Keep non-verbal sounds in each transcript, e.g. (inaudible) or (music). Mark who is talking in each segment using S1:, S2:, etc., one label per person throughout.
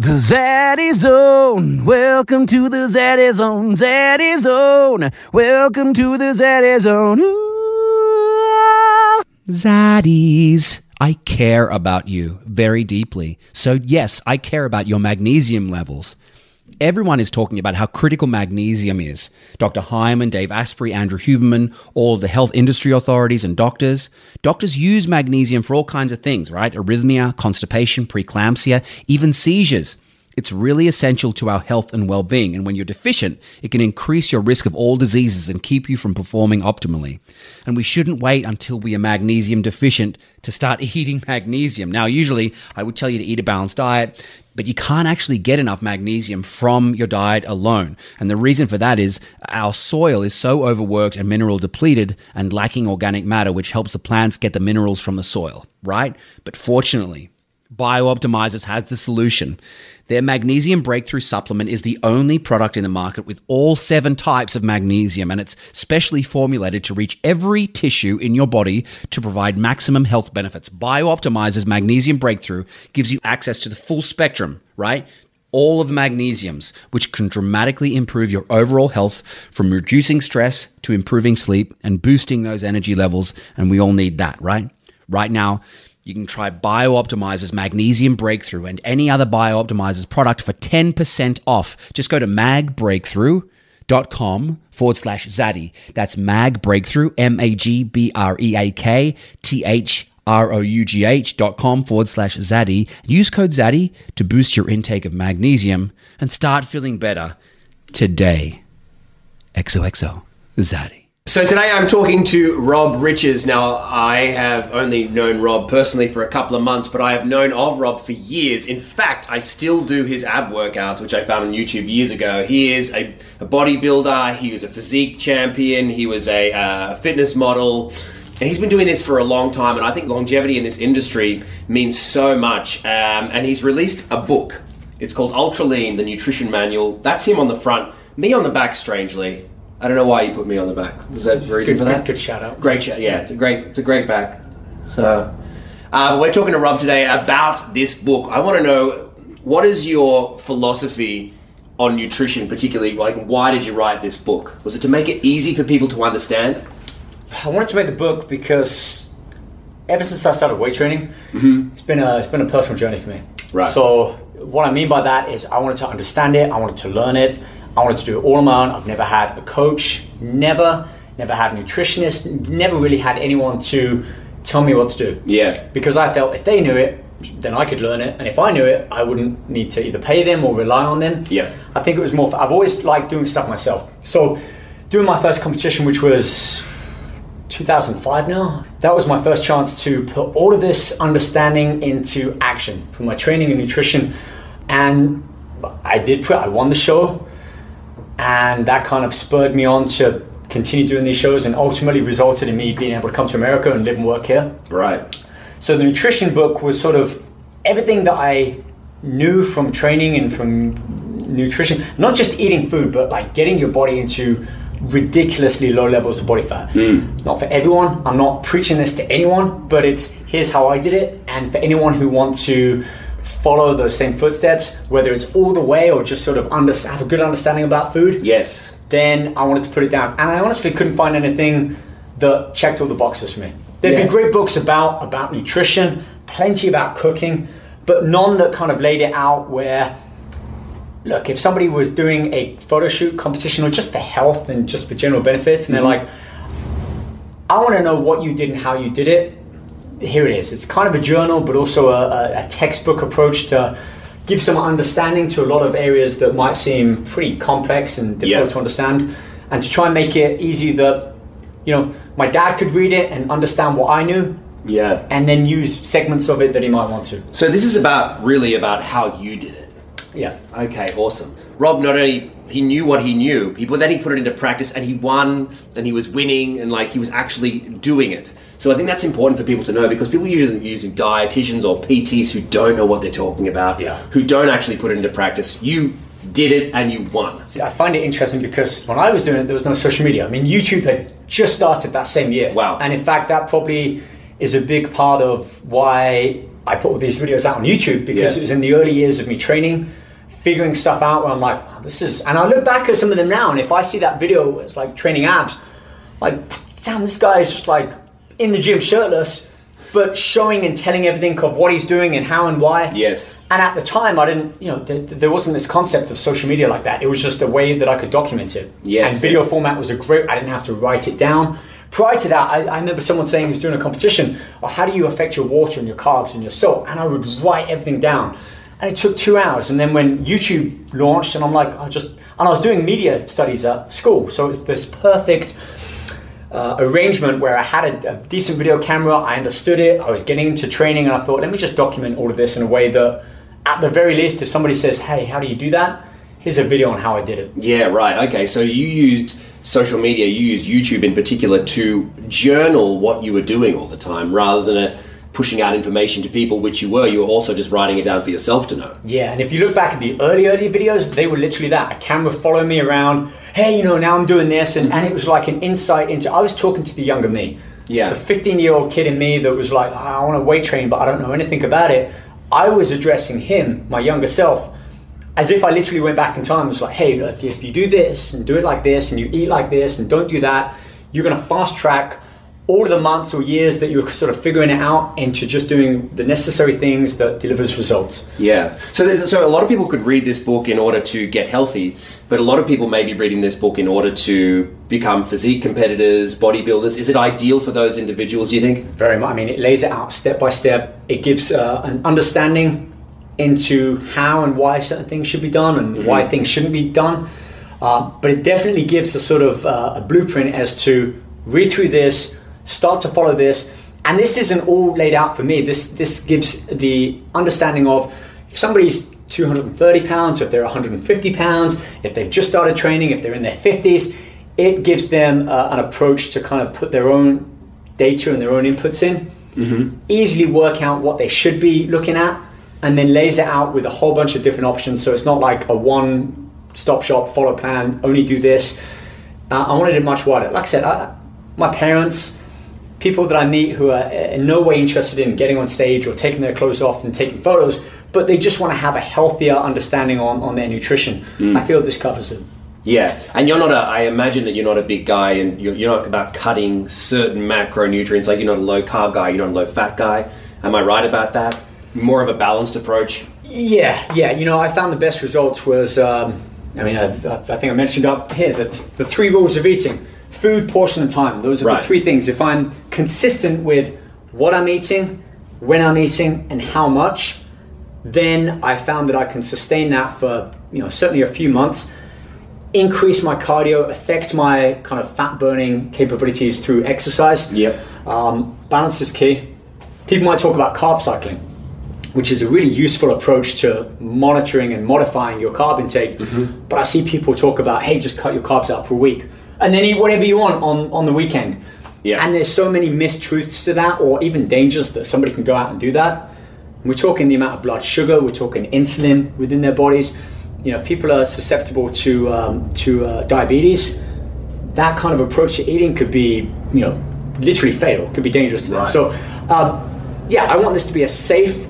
S1: The Zaddy Zone. Welcome to the Zaddy Zone. Zaddy Zone. Welcome to the Zaddy Zone. Ooh.
S2: Zaddies. I care about you very deeply. So, yes, I care about your magnesium levels. Everyone is talking about how critical magnesium is. Dr. Hyman, Dave Asprey, Andrew Huberman, all the health industry authorities and doctors. Doctors use magnesium for all kinds of things, right? Arrhythmia, constipation, preeclampsia, even seizures. It's really essential to our health and well being. And when you're deficient, it can increase your risk of all diseases and keep you from performing optimally. And we shouldn't wait until we are magnesium deficient to start (laughs) eating magnesium. Now, usually I would tell you to eat a balanced diet, but you can't actually get enough magnesium from your diet alone. And the reason for that is our soil is so overworked and mineral depleted and lacking organic matter, which helps the plants get the minerals from the soil, right? But fortunately, BiOptimizers has the solution. Their magnesium breakthrough supplement is the only product in the market with all seven types of magnesium, and it's specially formulated to reach every tissue in your body to provide maximum health benefits. BiOptimizer's magnesium breakthrough gives you access to the full spectrum, right? All of the magnesiums, which can dramatically improve your overall health from reducing stress to improving sleep and boosting those energy levels. And we all need that, right? Right now, you can try BiOptimizer's Magnesium Breakthrough and any other BiOptimizer's product for 10% off. Just go to magbreakthrough.com forward slash Zaddy. That's Mag Breakthrough, M A G B R E A K T H R O U G H dot com forward slash Zaddy. Use code Zaddy to boost your intake of magnesium and start feeling better today. XOXO Zaddy.
S3: So today I'm talking to Rob Riches. Now, I have only known Rob personally for a couple of months, but I have known of Rob for years. In fact, I still do his ab workouts, which I found on YouTube years ago. He is a, a bodybuilder, he was a physique champion, he was a uh, fitness model. And he's been doing this for a long time, and I think longevity in this industry means so much. Um, and he's released a book. It's called Ultra Lean, the Nutrition Manual. That's him on the front, me on the back, strangely. I don't know why you put me on the back. Was that the reason
S4: Good,
S3: for that?
S4: good, good shout out.
S3: Great shout. Yeah, it's a great, it's a great back. So, uh, we're talking to Rob today about this book. I want to know what is your philosophy on nutrition, particularly like why did you write this book? Was it to make it easy for people to understand?
S4: I wanted to make the book because ever since I started weight training, it's been a it's been a personal journey for me.
S3: Right.
S4: So what I mean by that is I wanted to understand it. I wanted to learn it. I wanted to do it all on my own. I've never had a coach. Never, never had a nutritionist. Never really had anyone to tell me what to do.
S3: Yeah.
S4: Because I felt if they knew it, then I could learn it, and if I knew it, I wouldn't need to either pay them or rely on them.
S3: Yeah.
S4: I think it was more. I've always liked doing stuff myself. So, doing my first competition, which was 2005 now, that was my first chance to put all of this understanding into action from my training and nutrition, and I did. I won the show, and that kind of spurred me on to continue doing these shows, and ultimately resulted in me being able to come to America and live and work here.
S3: Right.
S4: So the nutrition book was sort of everything that I knew from training and from nutrition, not just eating food, but like getting your body into ridiculously low levels of body fat. Hmm. Not for everyone. I'm not preaching this to anyone, but it's here's how I did it, and for anyone who wants to follow those same footsteps, whether it's all the way or just sort of under, have a good understanding about food,
S3: Yes.
S4: then I wanted to put it down. And I honestly couldn't find anything that checked all the boxes for me. There'd
S3: Yeah.
S4: been great books about about nutrition, plenty about cooking, but none that kind of laid it out where look, if somebody was doing a photo shoot competition or just for health and just for general benefits and they're mm-hmm. like I want to know what you did and how you did it. Here it is. It's kind of a journal, but also a, a, textbook approach to give some understanding to a lot of areas that might seem pretty complex and difficult
S3: Yeah.
S4: to understand, and to try and make it easy that you know my dad could read it and understand what I knew,
S3: Yeah.
S4: and then use segments of it that he might want to.
S3: So this is about really about how you did it.
S4: Yeah.
S3: Okay, awesome. Rob not only he knew what he knew, but then he put it into practice and he won and he was winning and like he was actually doing it. So I think that's important for people to know because people usually using dietitians or PTs who don't know what they're talking about,
S4: Yeah.
S3: who don't actually put it into practice. You did it and you won.
S4: I find it interesting because when I was doing it, there was no social media. I mean, YouTube had just started that same year.
S3: Wow.
S4: And in fact, that probably is a big part of why I put all these videos out on YouTube because
S3: Yeah.
S4: it was in the early years of me training, figuring stuff out where I'm like, "Wow, this is, and I look back at some of them now, and if I see that video, it's like training abs, like, damn, this guy is just like in the gym shirtless, but showing and telling everything of what he's doing and how and why.
S3: Yes.
S4: And at the time, I didn't, you know, there, there wasn't this concept of social media like that. It was just a way that I could document it.
S3: Yes,
S4: And video
S3: yes.
S4: format was a great, I didn't have to write it down. Prior to that, I, I remember someone saying he was doing a competition, "Or how do you affect your water and your carbs and your salt? And I would write everything down. And it took two hours. And then when YouTube launched, and I'm like, I just, and I was doing media studies at school. So it was this perfect uh, arrangement where I had a, a decent video camera, I understood it, I was getting into training, and I thought, let me just document all of this in a way that, at the very least, if somebody says, hey, how do you do that? Here's a video on how I did it.
S3: Yeah, right. Okay, so you used social media, you used YouTube in particular to journal what you were doing all the time rather than uh pushing out information to people, which you were. You were also just writing it down for yourself to know.
S4: Yeah, and if you look back at the early, early videos, they were literally that. A camera following me around, hey, you know, now I'm doing this, and, and it was like an insight into, I was talking to the younger me.
S3: Yeah.
S4: The 15 year old kid in me that was like, "Oh, I want to weight train, but I don't know anything about it. I was addressing him, my younger self, as if I literally went back in time and was like, hey, look, if you do this and do it like this and you eat like this and don't do that, you're going to fast track all the months or years that you're sort of figuring it out into just doing the necessary things that delivers results.
S3: Yeah. So there's so a lot of people could read this book in order to get healthy, but a lot of people may be reading this book in order to become physique competitors, bodybuilders. Is it ideal for those individuals? Do you think?
S4: Very much. I mean, it lays it out step by step. It gives uh, an understanding into how and why certain things should be done and why things shouldn't be done. Uh, but it definitely gives a sort of uh, a blueprint as to read through this, start to follow this. And this isn't all laid out for me. This this gives the understanding of if somebody's 230 pounds, or if they're 150 pounds, if they've just started training, if they're in their 50s, it gives them uh, an approach to kind of put their own data and their own inputs in, easily work out what they should be looking at, and then lays it out with a whole bunch of different options. So it's not like a one stop shop, follow plan, only do this. Uh, I wanted it much wider. Like I said, I, my parents, people that I meet who are in no way interested in getting on stage or taking their clothes off and taking photos, but they just want to have a healthier understanding on, on their nutrition. I feel this covers it.
S3: Yeah, and you're not a. I imagine that you're not a big guy, and you're, you're not about cutting certain macronutrients. Like you're not a low carb guy, you're not a low fat guy. Am I right about that? More of a balanced approach.
S4: Yeah, yeah. You know, I found the best results was, um, I mean, I, I think I mentioned up here that the three rules of eating food, portion, and time. Those are
S3: Right.
S4: the three things. If I'm consistent with what I'm eating, when I'm eating, and how much, then I found that I can sustain that for, you know, certainly a few months. Increase my cardio, affect my kind of fat burning capabilities through exercise.
S3: Yep.
S4: Um, balance is key. People might talk about carb cycling, which is a really useful approach to monitoring and modifying your carb intake. But I see people talk about, hey, just cut your carbs out for a week and then eat whatever you want on, on the weekend.
S3: Yeah.
S4: And there's so many mistruths to that, or even dangers that somebody can go out and do that. We're talking the amount of blood sugar, we're talking insulin within their bodies. You know, if people are susceptible to, um, to uh, diabetes, that kind of approach to eating could be, you know, literally fatal, could be dangerous to them.
S3: Right.
S4: So, um, yeah, I want this to be a safe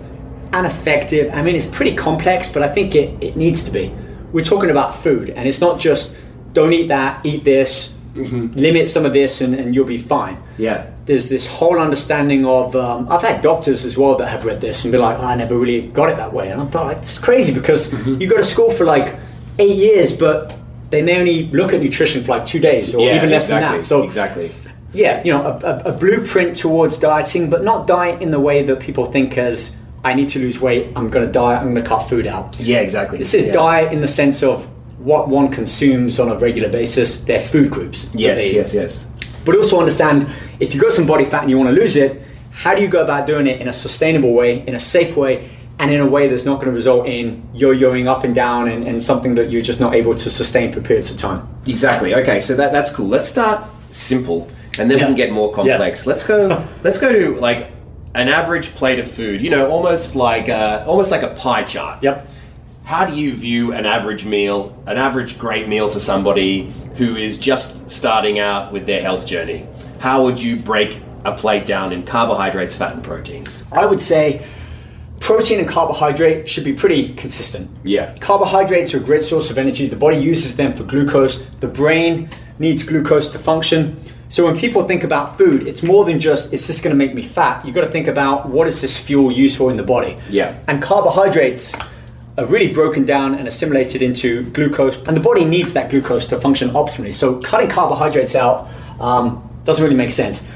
S4: and effective. I mean, it's pretty complex, but I think it, it needs to be. We're talking about food, and it's not just don't eat that, eat this, limit some of this, and, and you'll be fine.
S3: Yeah.
S4: There's this whole understanding of. Um, I've had doctors as well that have read this and be like, I never really got it that way. And I thought, like, this is crazy because you go to school for like eight years, but they may only look at nutrition for like two days or
S3: yeah,
S4: even less
S3: exactly,
S4: than that. So
S3: exactly.
S4: yeah, you know, a, a, a blueprint towards dieting, but not diet in the way that people think as I need to lose weight, I'm going to diet, I'm going to cut food out.
S3: Yeah, exactly.
S4: This is
S3: yeah.
S4: diet in the sense of what one consumes on a regular basis, their food groups.
S3: Yes,
S4: they
S3: yes, yes.
S4: But also understand if you've got some body fat and you want to lose it, how do you go about doing it in a sustainable way, in a safe way, and in a way that's not going to result in yo-yoing up and down and, and something that you're just not able to sustain for periods of time.
S3: Exactly. Okay, so that that's cool. Let's start simple, and then
S4: Yeah.
S3: we can get more complex. Let's go. (laughs) let's go to like an average plate of food. You know, almost like a, almost like a pie chart.
S4: Yep.
S3: How do you view an average meal, an average great meal for somebody who is just starting out with their health journey? How would you break a plate down in carbohydrates, fat, and proteins?
S4: I would say protein and carbohydrate should be pretty consistent.
S3: Yeah.
S4: Carbohydrates are a great source of energy. The body uses them for glucose. The brain needs glucose to function. So when people think about food, it's more than just it's just going to make me fat. You've got to think about what is this fuel used for in the body.
S3: Yeah.
S4: And carbohydrates are really broken down and assimilated into glucose, and the body needs that glucose to function optimally. So cutting carbohydrates out um, doesn't really make sense.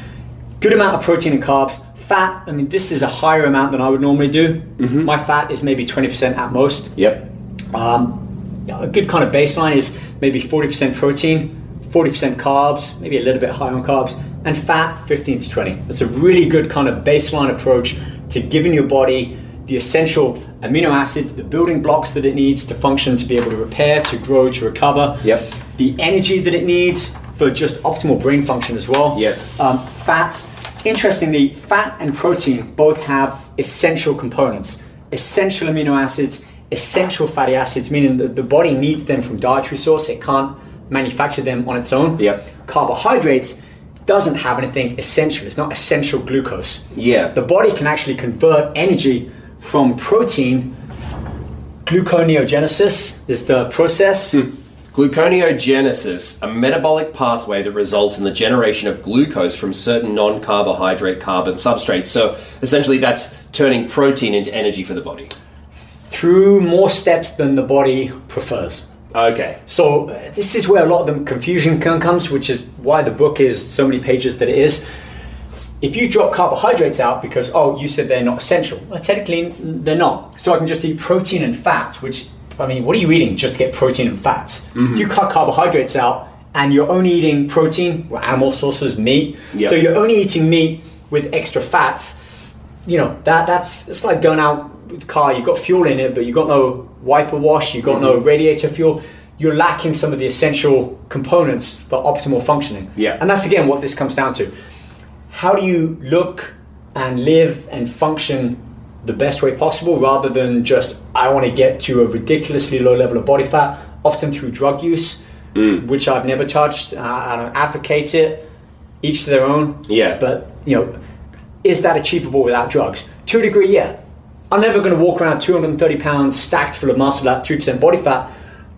S4: Good amount of protein and carbs. Fat, I mean, this is a higher amount than I would normally do. My fat is maybe 20% at most.
S3: Yep.
S4: Um, a good kind of baseline is maybe 40% protein, 40% carbs, maybe a little bit high on carbs, and fat 15 to 20. That's a really good kind of baseline approach to giving your body the essential amino acids, the building blocks that it needs to function, to be able to repair, to grow, to recover.
S3: Yep.
S4: The energy that it needs for just optimal brain function as well.
S3: Yes.
S4: Um, fats, interestingly, fat and protein both have essential components, essential amino acids, essential fatty acids, meaning that the body needs them from dietary source. It can't manufacture them on its own.
S3: Yep.
S4: Carbohydrates doesn't have anything essential. It's not essential glucose.
S3: Yeah.
S4: The body can actually convert energy from protein. Gluconeogenesis is the process.
S3: Gluconeogenesis, a metabolic pathway that results in the generation of glucose from certain non carbohydrate carbon substrates. So essentially, that's turning protein into energy for the body.
S4: through more steps than the body prefers.
S3: Okay.
S4: So uh, this is where a lot of the confusion comes, which is why the book is so many pages that it is. If you drop carbohydrates out because oh you said they're not essential, well technically they're not. So I can just eat protein and fats, which I mean, what are you eating just to get protein and fats? Mm-hmm. You cut carbohydrates out and you're only eating protein, well, animal sources, meat.
S3: Yep.
S4: So you're only eating meat with extra fats. You know that that's it's like going out with car. You've got fuel in it, but you've got no wiper wash. You've got no mm-hmm. radiator fuel. You're lacking some of the essential components for optimal functioning.
S3: Yeah.
S4: And that's again what this comes down to. How do you look and live and function the best way possible rather than just, I want to get to a ridiculously low level of body fat, often through drug use, which I've never touched. Uh, I don't advocate it, each to their own.
S3: Yeah.
S4: But, you know, is that achievable without drugs? To a degree, yeah. I'm never going to walk around 230 pounds stacked full of muscle at 3% body fat,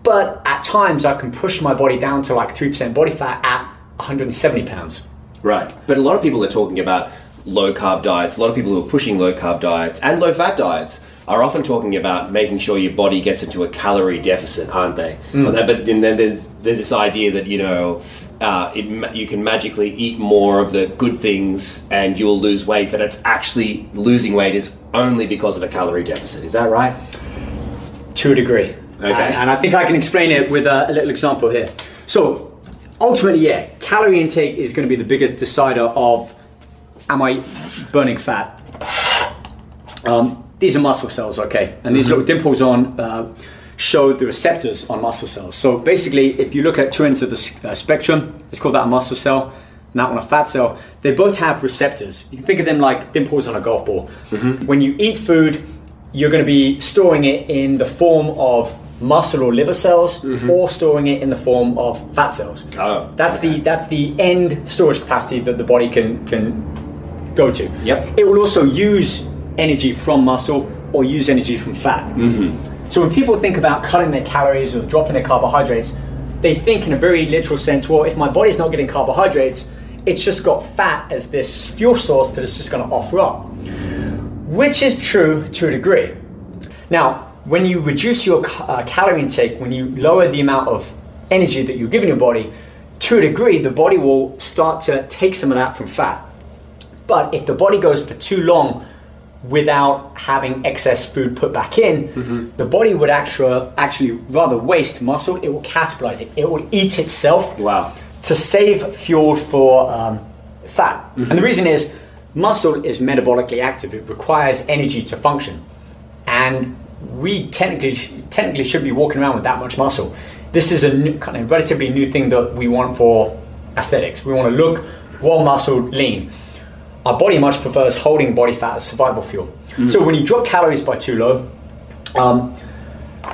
S4: but at times I can push my body down to like 3% body fat at 170 pounds.
S3: Right. But a lot of people are talking about low carb diets. A lot of people who are pushing low carb diets and low fat diets are often talking about making sure your body gets into a calorie deficit, aren't they? That- But then there's there's this idea that you know. Uh, it, you can magically eat more of the good things and you'll lose weight, but it's actually losing weight is only because of a calorie deficit. Is that right?
S4: to a degree.
S3: Okay.
S4: And, and I think I can explain it with a, a little example here. So, ultimately, yeah, calorie intake is going to be the biggest decider of am I burning fat? Um, these are muscle cells, okay? And these little dimples on uh, show the receptors on muscle cells. So, basically, if you look at two ends of the uh, spectrum, let's call that a muscle cell and that one a fat cell, they both have receptors. You can think of them like dimples on a golf ball. When you eat food, you're going to be storing it in the form of muscle or liver cells or storing it in the form of fat cells.
S3: Oh,
S4: that's the that's the end storage capacity that the body can can go to.
S3: Yep.
S4: It will also use energy from muscle or use energy from fat. Mm-hmm. So when people think about cutting their calories or dropping their carbohydrates, they think in a very literal sense, well, if my body's not getting carbohydrates, it's just got fat as this fuel source that it's just going to offer up which is true to a degree. Now, when you reduce your uh, calorie intake, when you lower the amount of energy that you're giving your body, to a degree, the body will start to take some of that from fat. But if the body goes for too long without having excess food put back in, the body would actually, actually rather waste muscle. It will catabolize it. It will eat itself
S3: Wow.
S4: to save fuel for um, fat. And the reason is muscle is metabolically active. It requires energy to function. And we technically technically should be walking around with that much muscle. This is a new, kind of relatively new thing that we want for aesthetics. We want to look well muscled, lean. Our body much prefers holding body fat as survival fuel. Mm. So when you drop calories by too low, um,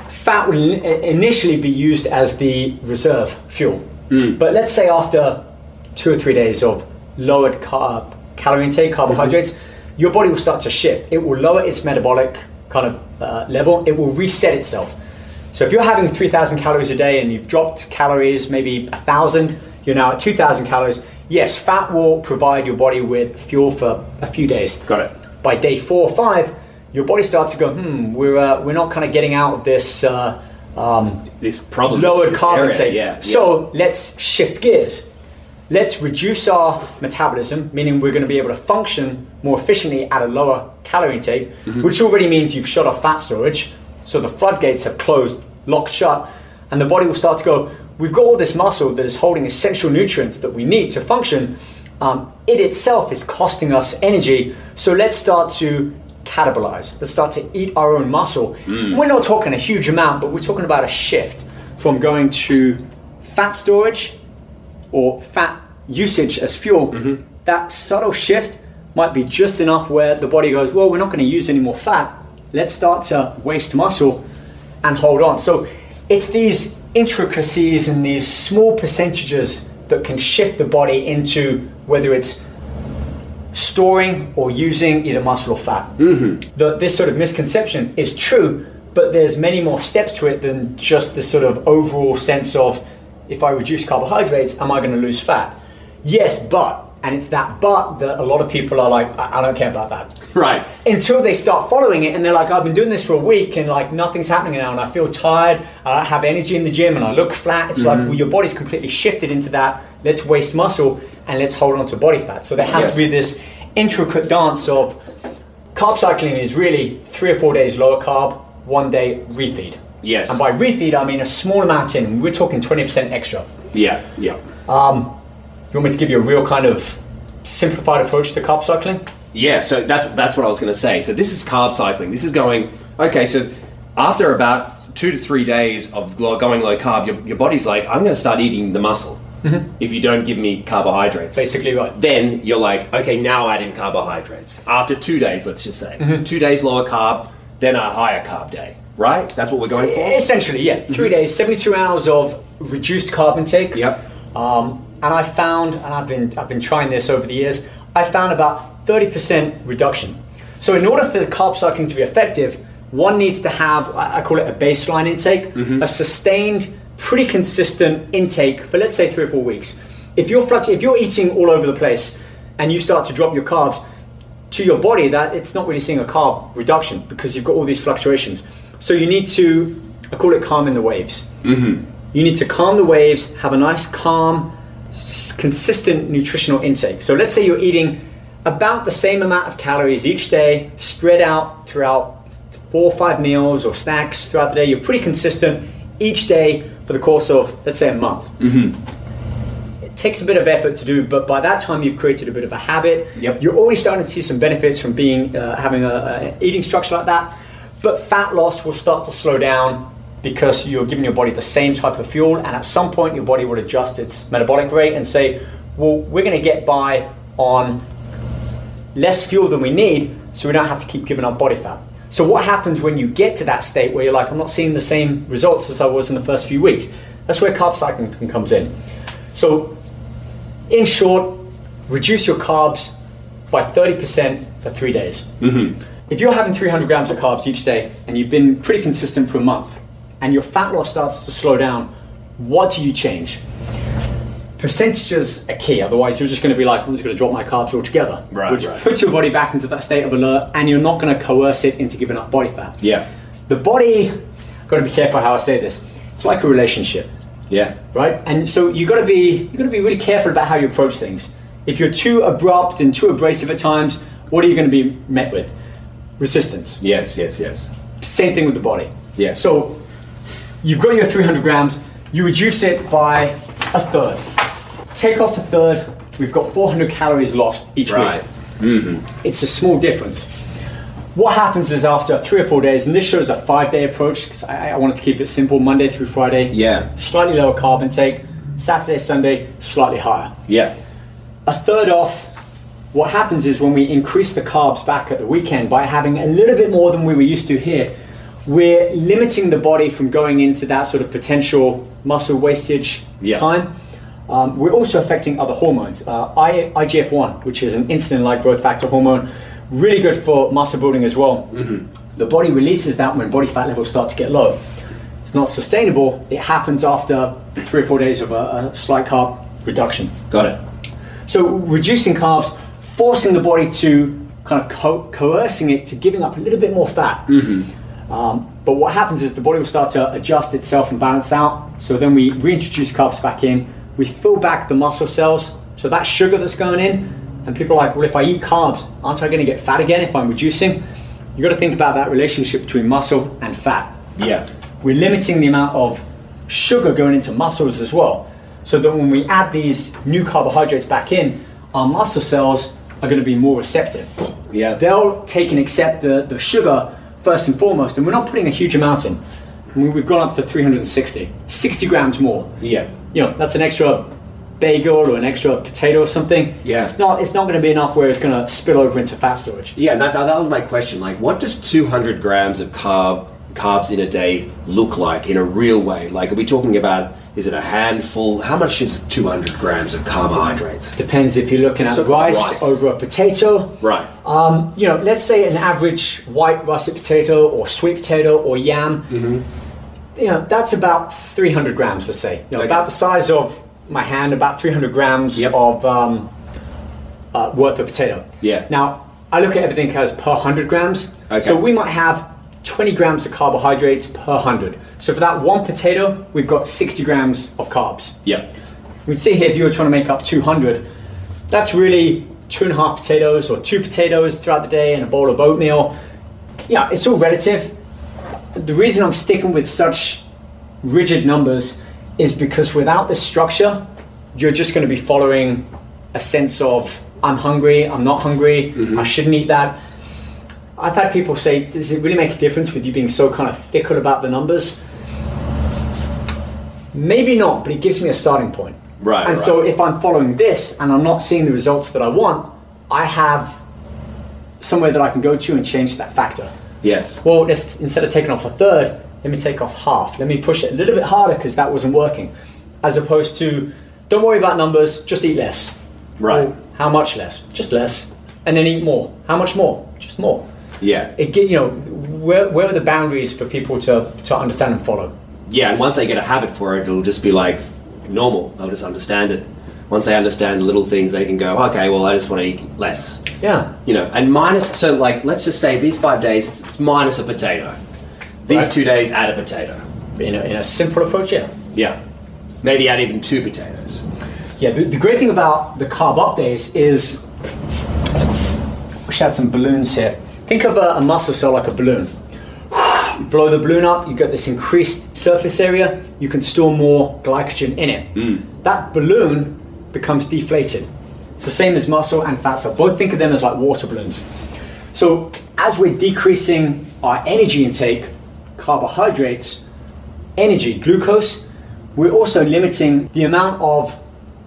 S4: fat will initially be used as the reserve fuel. Mm. But let's say after two or three days of lowered carb, calorie intake, carbohydrates, mm-hmm. your body will start to shift. It will lower its metabolic kind of uh, level. It will reset itself. So if you're having 3,000 calories a day and you've dropped calories maybe 1,000, you're now at 2,000 calories. Yes, fat will provide your body with fuel for a few days.
S3: Got it.
S4: By day four or five, your body starts to go, hmm, we're, uh, we're not kind of getting out of this uh, um,
S3: This problem.
S4: lowered
S3: this
S4: carb
S3: area,
S4: intake.
S3: Yeah.
S4: So let's shift gears. Let's reduce our metabolism, meaning we're going to be able to function more efficiently at a lower calorie intake,
S3: Mm-hmm.
S4: which already means you've shut off fat storage. So the floodgates have closed, locked shut, and the body will start to go, we've got all this muscle that is holding essential nutrients that we need to function. Um, it itself is costing us energy. So let's start to catabolize. Let's start to eat our own muscle. We're not talking a huge amount, but we're talking about a shift from going to fat storage or fat usage as fuel. That subtle shift might be just enough where the body goes, well, we're not going to use any more fat. Let's start to waste muscle and hold on. So it's these intricacies and these small percentages that can shift the body into whether it's storing or using either muscle or fat. Mm-hmm. The, this sort of misconception is true, but there's many more steps to it than just this sort of overall sense of if I reduce carbohydrates, am I going to lose fat? Yes, but, and it's that but that a lot of people are like, I, I don't care about that
S3: Right.
S4: until they start following it and they're like i've been doing this for a week and like nothing's happening now and i feel tired i don't have energy in the gym and i look flat it's like mm-hmm. well, your body's completely shifted into that let's waste muscle and let's hold on to body fat so there has
S3: Yes.
S4: to be this intricate dance of carb cycling is really three or four days lower carb one day refeed
S3: Yes.
S4: and by refeed i mean a small amount in we're talking 20% extra
S3: Yeah. Yeah.
S4: Um, you want me to give you a real kind of simplified approach to carb cycling
S3: Yeah, so that's that's what I was going to say. So this is carb cycling. This is going okay. So after about two to three days of going low carb, your, your body's like, I'm going to start eating the muscle. If you don't give me carbohydrates,
S4: basically right
S3: then you're like, okay, now add in carbohydrates. After two days, let's just say
S4: Mm-hmm.
S3: two days lower carb, then a higher carb day. Right? That's what we're going for.
S4: Essentially, yeah. 3 days, 72 hours of reduced carb intake.
S3: Yep.
S4: Um, and I found, and I've been, I've been trying this over the years, I found about 30% reduction. So in order for the carb cycling to be effective, one needs to have, I call it a baseline intake, a sustained, pretty consistent intake for let's say three or four weeks. If you're fluctu- if you're eating all over the place and you start to drop your carbs, to your body that it's not really seeing a carb reduction because you've got all these fluctuations. So you need to, I call it calming the waves. Mm-hmm. You need to calm the waves, have a nice, calm, consistent nutritional intake. So let's say you're eating about the same amount of calories each day, spread out throughout four or five meals or snacks throughout the day. You're pretty consistent each day for the course of, let's say, a month it takes a bit of effort to do, but by that time you've created a bit of a habit.
S3: Yep.
S4: You're already starting to see some benefits from being uh, having a, a eating structure like that. But fat loss will start to slow down because you're giving your body the same type of fuel, and at some point your body will adjust its metabolic rate and say, "Well, we're going to get by on less fuel than we need, so we don't have to keep giving up body fat." So what happens when you get to that state where you're like, "I'm not seeing the same results as I was in the first few weeks"? That's where carb cycling comes in. So in short, reduce your carbs by 30% for three days. Mm-hmm. If you're having 300 grams of carbs each day and you've been pretty consistent for a month and your fat loss starts to slow down, what do you change? Percentages are key, otherwise, you're just going to be like, I'm just going to drop my carbs altogether.
S3: Right,
S4: which
S3: right.
S4: puts your body back into that state of alert and you're not going to coerce it into giving up body fat.
S3: Yeah.
S4: The body, got to be careful how I say this, it's like a relationship
S3: Yeah.
S4: right? And so you've got to be you've got to be really careful about how you approach things. If you're too abrupt and too abrasive at times, what are you going to be met with? Resistance.
S3: Yes. Yes. Yes.
S4: Same thing with the body.
S3: Yeah.
S4: So you've got your 300 grams. You reduce it by a third. Take off a third. We've got 400 calories lost each
S3: Right.
S4: week. It's a small difference. What happens is after three or four days, and this shows a five-day approach because I, I wanted to keep it simple, Monday through Friday.
S3: Yeah.
S4: Slightly lower carb intake. Saturday, Sunday, slightly higher.
S3: Yeah.
S4: A third off. What happens is when we increase the carbs back at the weekend by having a little bit more than we were used to here, we're limiting the body from going into that sort of potential muscle wastage
S3: Yeah.
S4: time. Um, we're also affecting other hormones. Uh, I, IGF-1, which is an insulin-like growth factor hormone, really good for muscle building as well. The body releases that when body fat levels start to get low. It's not sustainable. It happens after three or four days of a, a slight carb reduction.
S3: Got it.
S4: So reducing carbs, forcing the body to kind of co- coercing it to giving up a little bit more fat. Um, but what happens is the body will start to adjust itself and balance out. So then we reintroduce carbs back in. We fill back the muscle cells. So that sugar that's going in, and people are like, well, if I eat carbs, aren't I going to get fat again if I'm reducing? You've got to think about that relationship between muscle and fat
S3: Yeah.
S4: we're limiting the amount of sugar going into muscles as well. So that when we add these new carbohydrates back in, our muscle cells are going to be more receptive.
S3: Yeah.
S4: They'll take and accept the, the sugar first and foremost, and we're not putting a huge amount in. I mean, we've gone up to 360, 60 grams more.
S3: Yeah.
S4: You know, that's an extra bagel or an extra potato or something.
S3: Yeah.
S4: It's not, it's not going to be enough where it's going to spill over into fat storage.
S3: Yeah, that, that, that was my question. Like, what does 200 grams of carb carbs in a day look like in a real way? Like, are we talking about? Is it a handful? How much is 200 grams of carbohydrates?
S4: Depends if you're looking at
S3: Let's talk about
S4: rice,
S3: rice.
S4: over a potato.
S3: Right.
S4: Um, you know, let's say an average white russet potato or sweet potato or yam.
S3: Mm-hmm.
S4: You know, that's about 300 grams, let's say. You know,
S3: Okay.
S4: about the size of my hand, about 300 grams
S3: Yep.
S4: of um, uh, worth of potato.
S3: Yeah.
S4: Now, I look at everything as per 100 grams.
S3: Okay.
S4: So we might have 20 grams of carbohydrates per 100. So for that one potato, we've got 60 grams of carbs.
S3: Yeah.
S4: We'd see here if you were trying to make up 200, that's really two and a half potatoes or two potatoes throughout the day and a bowl of oatmeal. Yeah, it's all relative. The reason I'm sticking with such rigid numbers is because without this structure, you're just going to be following a sense of I'm hungry, I'm not hungry, mm-hmm. I shouldn't eat that. I've had people say, does it really make a difference with you being so kind of fickle about the numbers? Maybe not, but it gives me a starting point.
S3: Right,
S4: And
S3: right.
S4: so if I'm following this and I'm not seeing the results that I want, I have somewhere that I can go to and change that factor.
S3: Yes.
S4: Well, let's, instead of taking off a third, let me take off half. Let me push it a little bit harder because that wasn't working. As opposed to, don't worry about numbers, just eat less.
S3: Right.
S4: Well, how much less? Just less. And then eat more. How much more? Just more.
S3: Yeah.
S4: It get, you know, where, where are the boundaries for people to, to understand and follow?
S3: Yeah, and once they get a habit for it, it'll just be like normal. They'll just understand it. Once they understand the little things, they can go, okay, well, I just want to eat less.
S4: Yeah.
S3: You know, and minus, so like, let's just say these five days, minus a potato. These
S4: Right.
S3: two days, add a potato.
S4: In a, in a simple approach, yeah.
S3: Yeah. Maybe add even two potatoes.
S4: Yeah, the, the great thing about the carb up days is we should add some balloons here. Think of a, a muscle cell like a balloon. Blow the balloon up, you get this increased surface area, you can store more glycogen in it. Hmm. That balloon becomes deflated. It's the same as muscle and fat cell. Both think of them as like water balloons. So as we're decreasing our energy intake, carbohydrates, energy, glucose, we're also limiting the amount of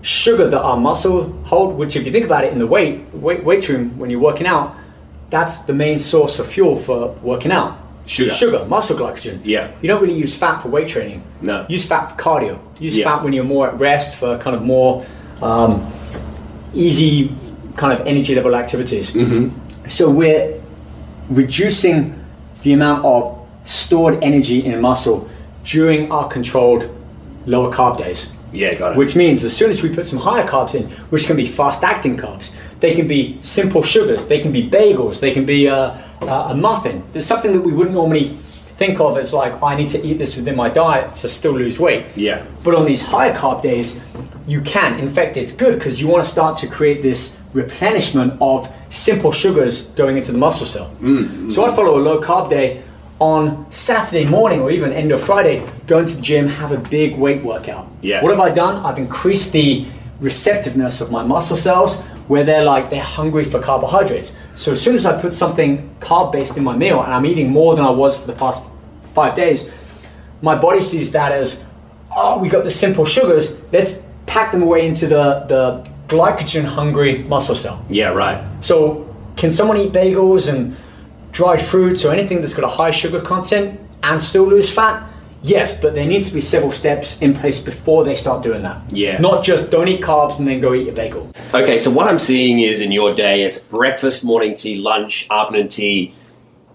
S4: sugar that our muscle hold, which if you think about it in the weight, weight weight room when you're working out, that's the main source of fuel for working out.
S3: Sugar.
S4: Sugar, muscle glycogen.
S3: Yeah.
S4: You don't really use fat for weight training.
S3: No.
S4: Use fat for cardio. Use
S3: Yeah.
S4: fat when you're more at rest for kind of more um, easy kind of energy level activities. Mm-hmm. So we're reducing the amount of stored energy in muscle during our controlled lower carb days.
S3: Yeah, got it.
S4: Which means as soon as we put some higher carbs in, which can be fast acting carbs, they can be simple sugars, they can be bagels, they can be uh, uh, a muffin. There's something that we wouldn't normally think of as like, I need to eat this within my diet to still lose weight.
S3: Yeah.
S4: But on these higher carb days, you can. In fact, it's good because you want to start to create this replenishment of simple sugars going into the muscle cell. So I follow a low carb day on Saturday morning or even end of Friday, go into the gym, have a big weight workout.
S3: Yeah.
S4: What have I done? I've increased the receptiveness of my muscle cells where they're like they're hungry for carbohydrates. So as soon as I put something carb based in my meal and I'm eating more than I was for the past five days, my body sees that as, oh, we got the simple sugars. Let's pack them away into the, the glycogen hungry muscle cell.
S3: Yeah, right.
S4: So, can someone eat bagels and dried fruits or anything that's got a high sugar content and still lose fat? Yes, but there needs to be several steps in place before they start doing that.
S3: Yeah.
S4: Not just don't eat carbs and then go eat a bagel.
S3: Okay, so what I'm seeing is in your day, it's breakfast, morning tea, lunch, afternoon tea,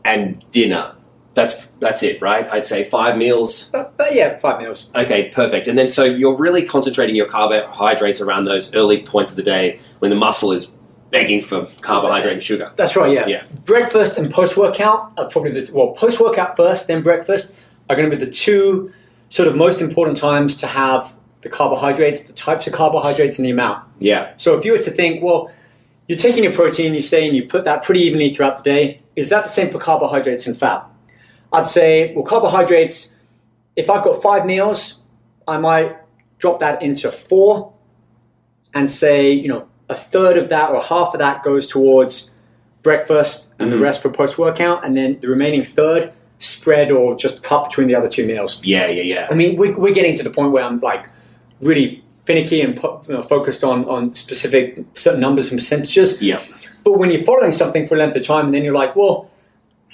S3: and dinner. That's that's it, right? I'd say five meals.
S4: But, but yeah, five meals.
S3: Okay, perfect. And then so you're really concentrating your carbohydrates around those early points of the day when the muscle is begging for carbohydrate and sugar.
S4: That's right, yeah.
S3: Yeah.
S4: Breakfast and post workout are probably the, well, post workout first, then breakfast are going to be the two sort of most important times to have the carbohydrates, the types of carbohydrates, and the amount.
S3: Yeah.
S4: So if you were to think, well, you're taking your protein, you're saying you put that pretty evenly throughout the day, is that the same for carbohydrates and fat? I'd say, well, carbohydrates, if I've got five meals, I might drop that into four and say, you know, a third of that or half of that goes towards breakfast and the
S3: Mhm.
S4: rest for post workout, and then the remaining third spread or just cut between the other two meals.
S3: Yeah, yeah, yeah.
S4: I mean, we're, we're getting to the point where I'm like really finicky and po- you know, focused on, on specific certain numbers and percentages.
S3: Yeah.
S4: But when you're following something for a length of time and then you're like, well,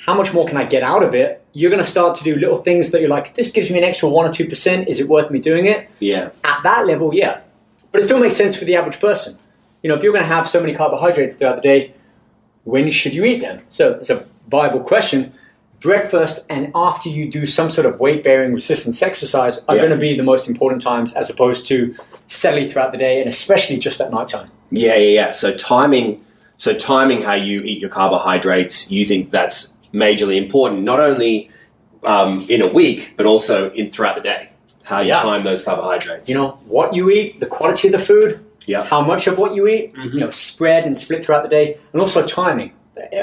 S4: how much more can I get out of it? You're going to start to do little things that you're like, this gives me an extra one or 2%. Is it worth me doing it?
S3: Yeah.
S4: At that level, yeah. But it still makes sense for the average person. You know, if you're going to have so many carbohydrates throughout the day, when should you eat them? So it's a viable question. Breakfast and after you do some sort of weight bearing resistance exercise are
S3: Yeah.
S4: going to be the most important times as opposed to steadily throughout the day and especially just at nighttime.
S3: Yeah, yeah, yeah. So timing, so timing how you eat your carbohydrates, you think that's majorly important, not only um, in a week, but also in throughout the day. How you
S4: Yeah.
S3: time those carbohydrates.
S4: You know, what you eat, the quality of the food,
S3: Yeah.
S4: how much of what you eat,
S3: Mhm.
S4: you know, spread and split throughout the day, and also timing.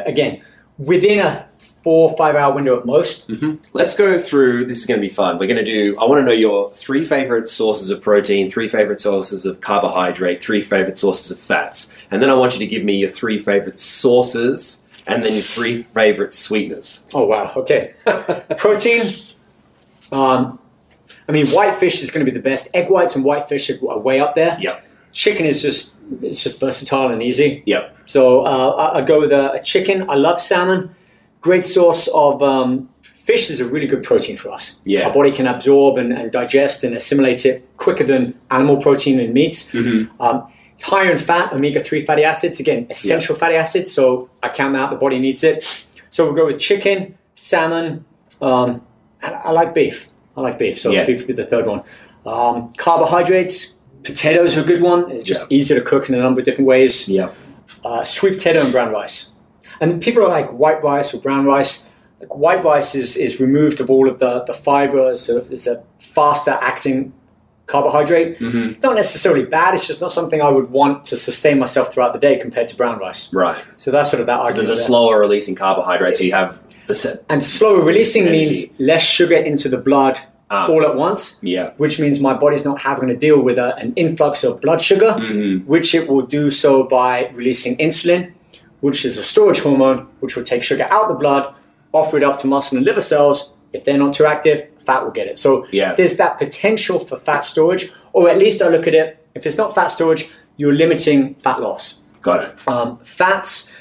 S4: Again, within a four or five hour window at most.
S3: hmm Let's go through. This is going to be fun. We're going to do. I want to know your three favorite sources of protein, three favorite sources of carbohydrate, three favorite sources of fats, and then I want you to give me your three favorite sources, and then your three favorite sweeteners.
S4: Oh wow, okay. (laughs) Protein. Um, I mean, white fish is going to be the best. Egg whites and white fish are way up there.
S3: Yep.
S4: Chicken is just it's just versatile and easy.
S3: Yep.
S4: So uh, I- I'd go with a, a chicken. I love salmon. Great source of um, fish is a really good protein for us.
S3: Yeah.
S4: Our body can absorb and, and digest and assimilate it quicker than animal protein and meat.
S3: Mhm.
S4: Um, higher in fat, omega 3 fatty acids. Again, essential fatty acids. So I count that out, the body needs it. So we'll go with chicken, salmon, um, and I like beef. I like beef. So
S3: Yeah.
S4: beef would be the third one. Um, carbohydrates, potatoes are a good one. It's just easier to cook in a number of different ways
S3: Yep.
S4: uh, sweet potato and brown rice. And people are like white rice or brown rice. Like white rice is, is removed of all of the, the fibers, so it's a faster acting carbohydrate.
S3: Mhm.
S4: Not necessarily bad, it's just not something I would want to sustain myself throughout the day compared to brown rice.
S3: Right.
S4: So that's sort of that argument.
S3: There's a slower releasing carbohydrate, so you have percent.
S4: and slower releasing
S3: Energy.
S4: means less sugar into the blood
S3: Ah.
S4: all at once,
S3: Yeah.
S4: which means my body's not having to deal with a, an influx of blood sugar.
S3: hmm
S4: which it will do so by releasing insulin, which is a storage hormone, which will take sugar out of the blood, offer it up to muscle and liver cells. If they're not too active, fat will get it. So
S3: Yeah.
S4: there's that potential for fat storage, or at least I look at it, if it's not fat storage, you're limiting fat loss.
S3: Got it.
S4: Um, fats,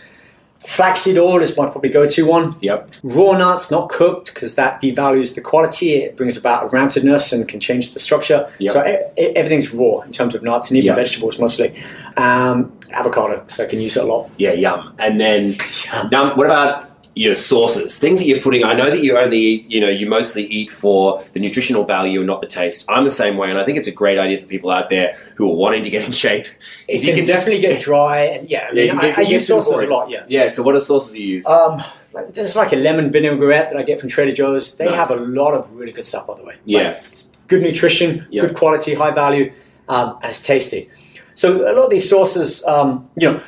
S4: flaxseed oil is my probably go-to one.
S3: Yep.
S4: Raw nuts, not cooked, because that devalues the quality. It brings about a rancidness and can change the structure.
S3: Yep.
S4: So e- e- everything's raw in terms of nuts and even
S3: Yep.
S4: vegetables mostly. Um, avocado, so I can use it a lot.
S3: Yeah, yum. And then, (laughs) now, what about your sauces? Things that you're putting. I know that you only eat, you know, you mostly eat for the nutritional value and not the taste. I'm the same way, and I think it's a great idea for people out there who are wanting to get in shape.
S4: It can,
S3: just-
S4: definitely get dry, and yeah, I, mean,
S3: Yeah, you
S4: I, I use sauces
S3: boring.
S4: a lot. Yeah.
S3: Yeah. So, what are sauces you use?
S4: Um, like, there's like a lemon vinaigrette that I get from Trader Joe's. They
S3: Nice.
S4: have a lot of really good stuff, by the way.
S3: Yeah.
S4: Like, it's good nutrition,
S3: Yeah.
S4: good quality, high value, um, and it's tasty. So a lot of these sauces, um, you know,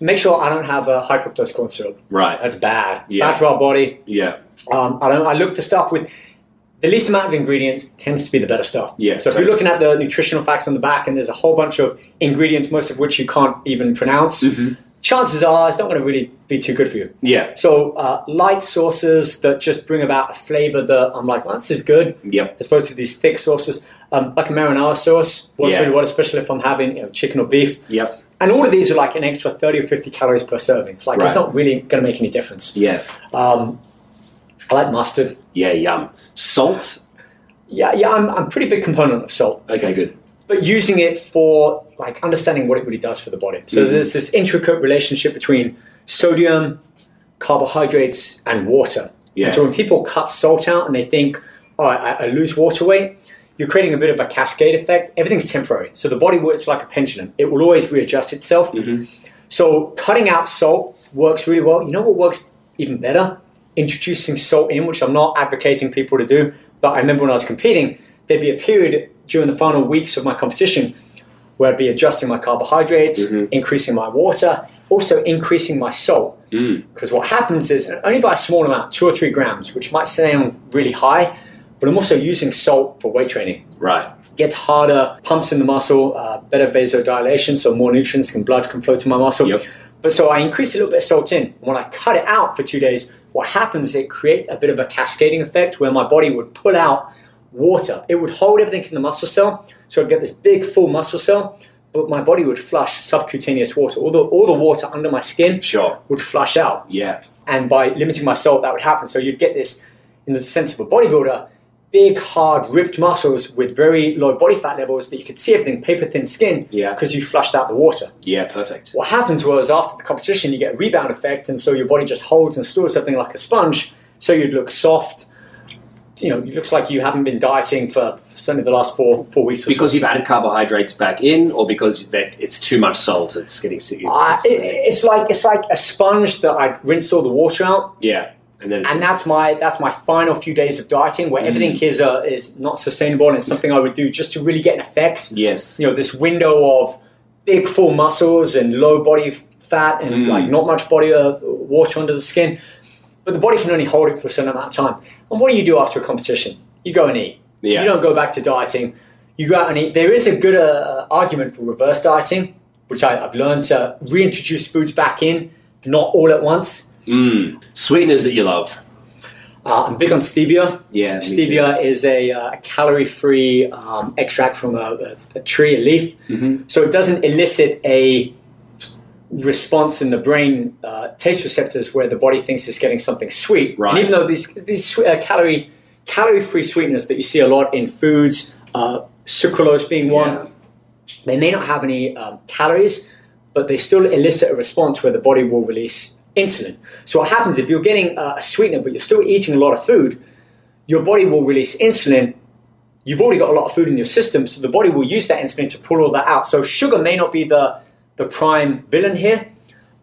S4: make sure I don't have a high fructose corn syrup.
S3: right.
S4: That's bad. It's
S3: Yeah.
S4: bad for our body.
S3: Yeah.
S4: Um, I don't. I look for stuff with the least amount of ingredients tends to be the better stuff.
S3: Yeah,
S4: So if you're looking at the nutritional facts on the back, and there's a whole bunch of ingredients, most of which you can't even pronounce,
S3: Mhm.
S4: chances are it's not going to really be too good for you.
S3: Yeah.
S4: So uh, light sauces that just bring about a flavor that I'm like, well, this is good,
S3: Yep.
S4: as opposed to these thick sauces, um, like a marinara sauce works
S3: Yeah.
S4: really well, especially if I'm having you know, chicken or beef.
S3: Yep.
S4: And all of these are like an extra 30 or 50 calories per serving. It's like it's not really going to make any difference.
S3: Yeah.
S4: Um, I like mustard.
S3: Yeah. Yum. Salt.
S4: Yeah, yeah, I'm, I'm a pretty big component of salt,
S3: Okay, good.
S4: but using it for like understanding what it really does for the body. So
S3: Mhm.
S4: there's this intricate relationship between sodium, carbohydrates, and water.
S3: Yeah.
S4: And so when people cut salt out and they think, oh, I, I lose water weight, you're creating a bit of a cascade effect. Everything's temporary. So the body works like a pendulum. It will always readjust itself.
S3: Mhm.
S4: So cutting out salt works really well. You know what works even better? Introducing salt in, which I'm not advocating people to do, but I remember when I was competing, there'd be a period during the final weeks of my competition where I'd be adjusting my carbohydrates,
S3: Mhm.
S4: increasing my water, also increasing my salt.
S3: Mm.
S4: Because what happens is only by a small amount, two or three grams, which might sound really high, but I'm also using salt for weight training.
S3: Right.
S4: Gets harder, pumps in the muscle, uh, better vasodilation, so more nutrients and blood can flow to my muscle.
S3: Yep.
S4: But so I increase a little bit of salt in. When I cut it out for two days, what happens is it create a bit of a cascading effect where my body would pull out water. It would hold everything in the muscle cell, so I'd get this big full muscle cell, but my body would flush subcutaneous water. All the all the water under my skin
S3: Sure.
S4: would flush out.
S3: Yeah.
S4: And by limiting my salt, that would happen. So you'd get this, in the sense of a bodybuilder, big, hard, ripped muscles with very low body fat levels that you could see everything, paper thin skin,
S3: Yeah.
S4: because you flushed out the water.
S3: Yeah. Perfect.
S4: What happens was after the competition, you get a rebound effect, and so your body just holds and stores something like a sponge. So you'd look soft. You know, it looks like you haven't been dieting for certainly the last four four weeks. Or
S3: Because
S4: so.
S3: you've added carbohydrates back in, or because that it's too much salt, it's getting sick. It's,
S4: Uh,
S3: it's-
S4: it, it's like it's like a sponge that I rinse all the water out,
S3: yeah. And
S4: and that's my that's my final few days of dieting where everything is uh, is not sustainable and it's something I would do just to really get an effect.
S3: yes.
S4: You know, this window of big full muscles and low body fat and
S3: Mm.
S4: like not much body uh, water under the skin, but the body can only hold it for a certain amount of time. And what do you do after a competition? You go and eat.
S3: Yeah.
S4: You don't go back to dieting. You go out and eat. There is a good uh, argument for reverse dieting, which I, I've learned to reintroduce foods back in, not all at once.
S3: Mm. Sweeteners that you love.
S4: Uh, I'm big on stevia.
S3: Yeah.
S4: Stevia is a, uh, calorie-free um, extract from a, a, tree, a leaf.
S3: Mhm.
S4: So it doesn't elicit a response in the brain uh, taste receptors where the body thinks it's getting something sweet.
S3: Right.
S4: And even though these these uh, calorie calorie-free sweeteners that you see a lot in foods, uh, sucralose being one,
S3: Yeah.
S4: they may not have any um, calories, but they still elicit a response where the body will release insulin. So what happens if you're getting uh, a sweetener, but you're still eating a lot of food, your body will release insulin. You've already got a lot of food in your system, so the body will use that insulin to pull all that out. So sugar may not be the the prime villain here,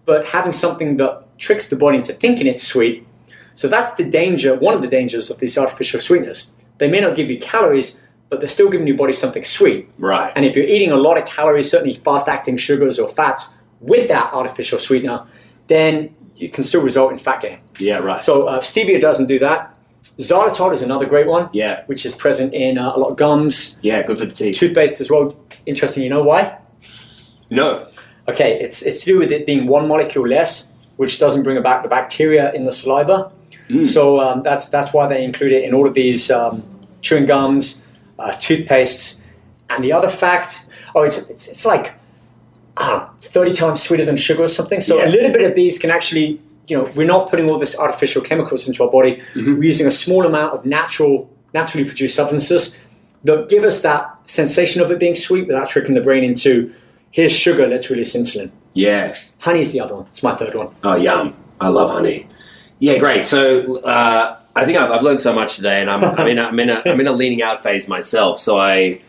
S4: but having something that tricks the body into thinking it's sweet. So that's the danger, one of the dangers of these artificial sweeteners. They may not give you calories, but they're still giving your body something sweet.
S3: Right.
S4: And if you're eating a lot of calories, certainly fast acting sugars or fats with that artificial sweetener, then you can still result in fat gain.
S3: yeah. Right.
S4: So uh, stevia doesn't do that. Xylitol is another great one,
S3: yeah.
S4: which is present in uh, a lot of gums,
S3: Yeah. Good for the teeth.
S4: toothpaste as well. Interesting, you know why?
S3: No.
S4: Okay, it's, it's to do with it being one molecule less, which doesn't bring about the bacteria in the saliva.
S3: Mm.
S4: So um, that's that's why they include it in all of these um, chewing gums, uh, toothpastes, and the other fact, oh, it's it's, it's like I thirty times sweeter than sugar or something. So
S3: Yeah.
S4: a little bit of these can actually, you know, we're not putting all this artificial chemicals into our body.
S3: Mhm.
S4: We're using a small amount of natural, naturally produced substances that give us that sensation of it being sweet without tricking the brain into here's sugar, let's release insulin.
S3: Yeah.
S4: Honey is the other one. It's my third one.
S3: Oh, yum. I love honey. Yeah, great. So uh, I think I've, I've learned so much today, and I'm, I'm, in a, I'm, in a, I'm in a leaning out phase myself. So I,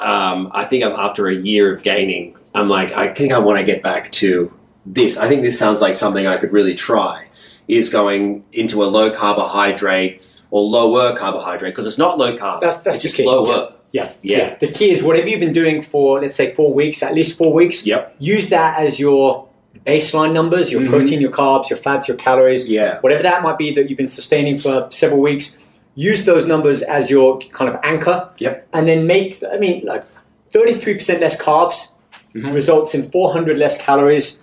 S3: um, I think I'm, after a year of gaining, I'm like, I think I want to get back to this. I think this sounds like something I could really try, is going into a low carbohydrate or lower carbohydrate, because it's not low carb.
S4: That's- that's
S3: just
S4: key.
S3: lower.
S4: Yeah.
S3: Yeah.
S4: The key is whatever you've been doing for, let's say, four weeks, at least four weeks,
S3: Yep.
S4: use that as your baseline numbers, your
S3: Mhm.
S4: protein, your carbs, your fats, your calories,
S3: Yeah.
S4: whatever that might be that you've been sustaining for several weeks. Use those numbers as your kind of anchor.
S3: Yep.
S4: And then make, I mean, like 33% less carbs
S3: Mhm.
S4: results in 400 less calories.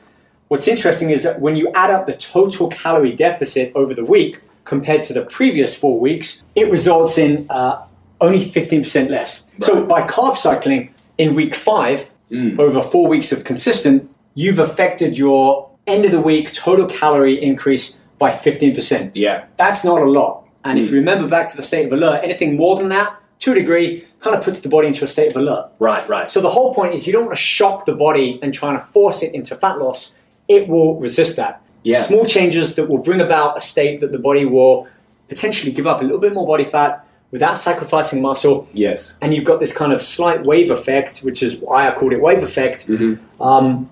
S4: What's interesting is that when you add up the total calorie deficit over the week compared to the previous four weeks, it results in uh, only 15% less. So by carb cycling in week five,
S3: Mm.
S4: over four weeks of consistent, you've affected your end of the week total calorie increase by 15%.
S3: Yeah.
S4: That's not a lot. And if you remember back to the state of alert, anything more than that to a degree, kind of puts the body into a state of alert.
S3: Right, right.
S4: So the whole point is you don't want to shock the body and trying to force it into fat loss. It will resist that.
S3: Yeah.
S4: Small changes that will bring about a state that the body will potentially give up a little bit more body fat without sacrificing muscle.
S3: yes.
S4: And you've got this kind of slight wave effect, which is why I called it wave effect. Um,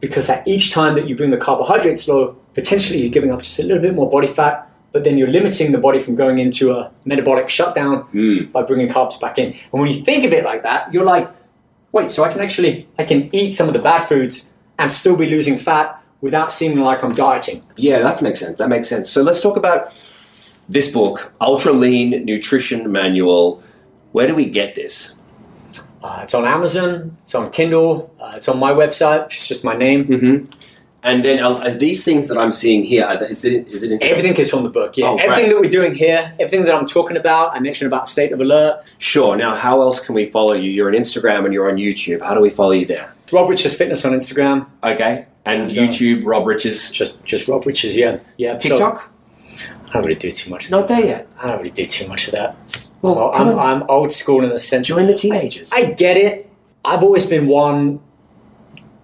S4: because at each time that you bring the carbohydrates low, potentially you're giving up just a little bit more body fat, but then you're limiting the body from going into a metabolic shutdown by bringing carbs back in. And when you think of it like that, you're like, wait, so I can actually I can eat some of the bad foods and still be losing fat without seeming like I'm dieting.
S3: Yeah, that makes sense. That makes sense. So let's talk about this book, Ultra Lean Nutrition Manual. Where do we get this?
S4: Uh, it's on Amazon, it's on Kindle, uh, it's on my website, It's just my name.
S3: Mm-hmm. And then uh, are these things that I'm seeing here, are they- is it, is it
S4: Everything is from the book. Yeah,
S3: Oh,
S4: everything
S3: great.
S4: that we're doing here, everything that I'm talking about. I mentioned about state of alert.
S3: Sure. Now, how else can we follow you? You're on Instagram and you're on YouTube. How do we follow you there?
S4: Rob Riches Fitness on Instagram.
S3: Okay. And
S4: And, uh,
S3: YouTube, Rob Riches.
S4: Just just Rob Riches. Yeah, yeah. so-
S3: TikTok?
S4: I don't really do too much.
S3: Not there yet.
S4: I don't really do too much of that.
S3: Well,
S4: Well, I'm,
S3: on.
S4: I'm old school in the sense.
S3: Join the teenagers.
S4: I get it. I've always been one.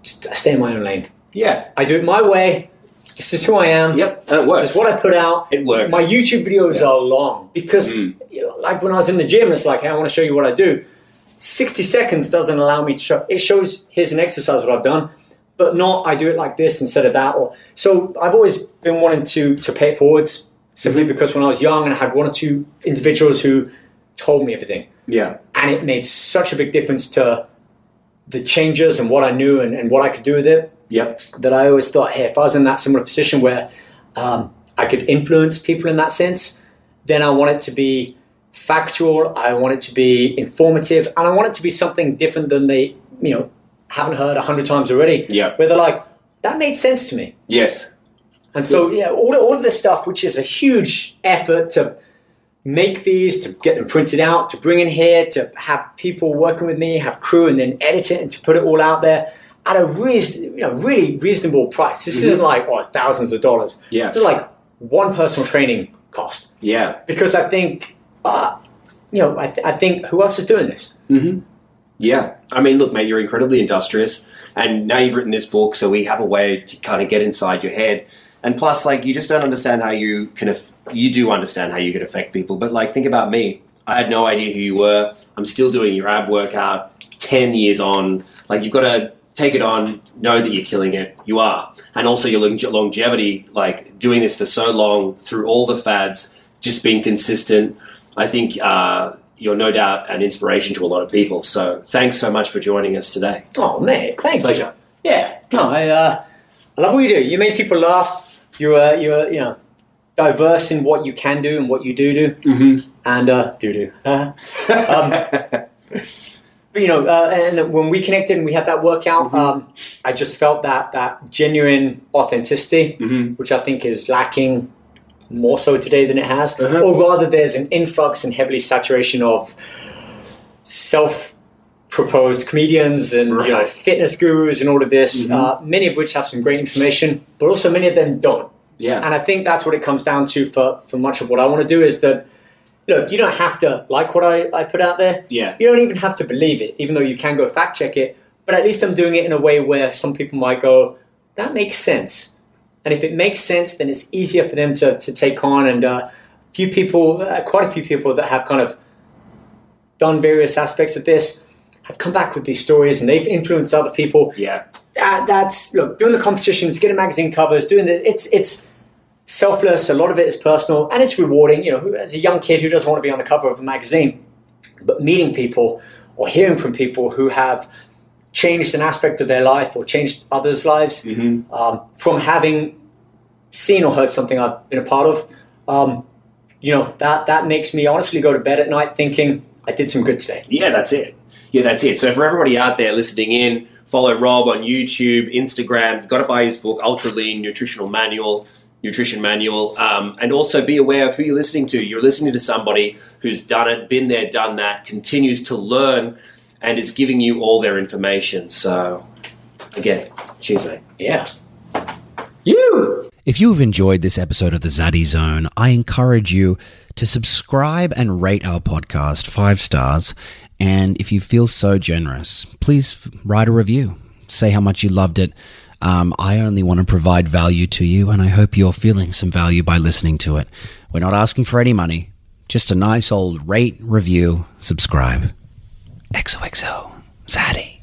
S4: Just stay in my own lane.
S3: Yeah.
S4: I do it my way. This is who I am.
S3: Yep. And it works.
S4: This is what I put out.
S3: It works.
S4: My YouTube videos are long because,
S3: Mm.
S4: you know, like when I was in the gym, it's like, hey, I want to show you what I do. 60 seconds doesn't allow me to show. It shows here's an exercise what I've done, but not I do it like this instead of that. Or so I've always been wanting to to pay it forwards simply
S3: Mm-hmm.
S4: because when I was young and I had one or two individuals who told me everything,
S3: Yeah.
S4: and it made such a big difference to the changes and what I knew and, and what I could do with it
S3: Yep.
S4: that I always thought, hey, if I was in that similar position where um, I could influence people in that sense, then I want it to be factual. I want it to be informative, and I want it to be something different than they, you know, haven't heard a hundred times already.
S3: Yeah.
S4: Where they're like, that made sense to me.
S3: Yes.
S4: And so, yeah, all, all of this stuff, which is a huge effort to make these, to get them printed out, to bring in here, to have people working with me, have crew, and then edit it and to put it all out there at a reas- you know, really reasonable price. This isn't like, oh, thousands of dollars.
S3: Yeah.
S4: It's like one personal training cost.
S3: Yeah.
S4: Because I think, uh, you know, I, th- I think who else is doing this? Mm-hmm.
S3: Yeah. I mean, look, mate, you're incredibly industrious, and now you've written this book, so we have a way to kind of get inside your head. And plus, like, you just don't understand how you can. Aff- you do understand how you can affect people, but like, think about me. I had no idea who you were. I'm still doing your ab workout. Ten years on, like, you've got to take it on. Know that you're killing it. You are, and also your longevity. Like doing this for so long through all the fads, just being consistent. I think uh, you're no doubt an inspiration to a lot of people. So thanks so much for joining us today.
S4: Oh, mate, thank you.
S3: Pleasure.
S4: Yeah, no, I, uh, I love what you do. You make people laugh. You're, uh, you're, you know, diverse in what you can do and what you do do,
S3: Mm-hmm.
S4: and uh, do do. (laughs) um, you know, uh, and when we connected and we had that workout,
S3: Mm-hmm.
S4: um, I just felt that that genuine authenticity,
S3: Mhm.
S4: which I think is lacking more so today than it has,
S3: Uh-huh.
S4: or rather, there's an influx and heavily saturation of self. Proposed comedians and you know fitness gurus and all of this,
S3: Mhm.
S4: uh, many of which have some great information, but also many of them don't.
S3: Yeah.
S4: And I think that's what it comes down to for, for much of what I want to do is that, look, you don't have to like what I, I put out there.
S3: Yeah.
S4: You don't even have to believe it, even though you can go fact check it. But at least I'm doing it in a way where some people might go, that makes sense. And if it makes sense, then it's easier for them to, to take on. And uh, few people, uh, quite a few people that have kind of done various aspects of this have come back with these stories and they've influenced other people
S3: Yeah.
S4: that, that's look doing the competitions, getting magazine covers, doing the it's it's selfless. A lot of it is personal and it's rewarding. You know, as a young kid who doesn't want to be on the cover of a magazine, but meeting people or hearing from people who have changed an aspect of their life or changed others' lives
S3: Mm-hmm.
S4: um, from having seen or heard something I've been a part of. Um, you know that that makes me honestly go to bed at night thinking I did some good today.
S3: Yeah, that's it. Yeah, that's it. So for everybody out there listening in, follow Rob on YouTube, Instagram. Got to buy his book, Ultra Lean Nutritional Manual, Nutrition Manual, um, and also be aware of who you're listening to. You're listening to somebody who's done it, been there, done that, continues to learn, and is giving you all their information. So again, cheers, mate.
S4: Yeah.
S3: You.
S2: If you have enjoyed this episode of the Zaddy Zone, I encourage you to subscribe and rate our podcast five stars. And if you feel so generous, please write a review. Say how much you loved it. Um, I only want to provide value to you, and I hope you're feeling some value by listening to it. We're not asking for any money, just a nice old rate, review, subscribe. XOXO, Zaddy.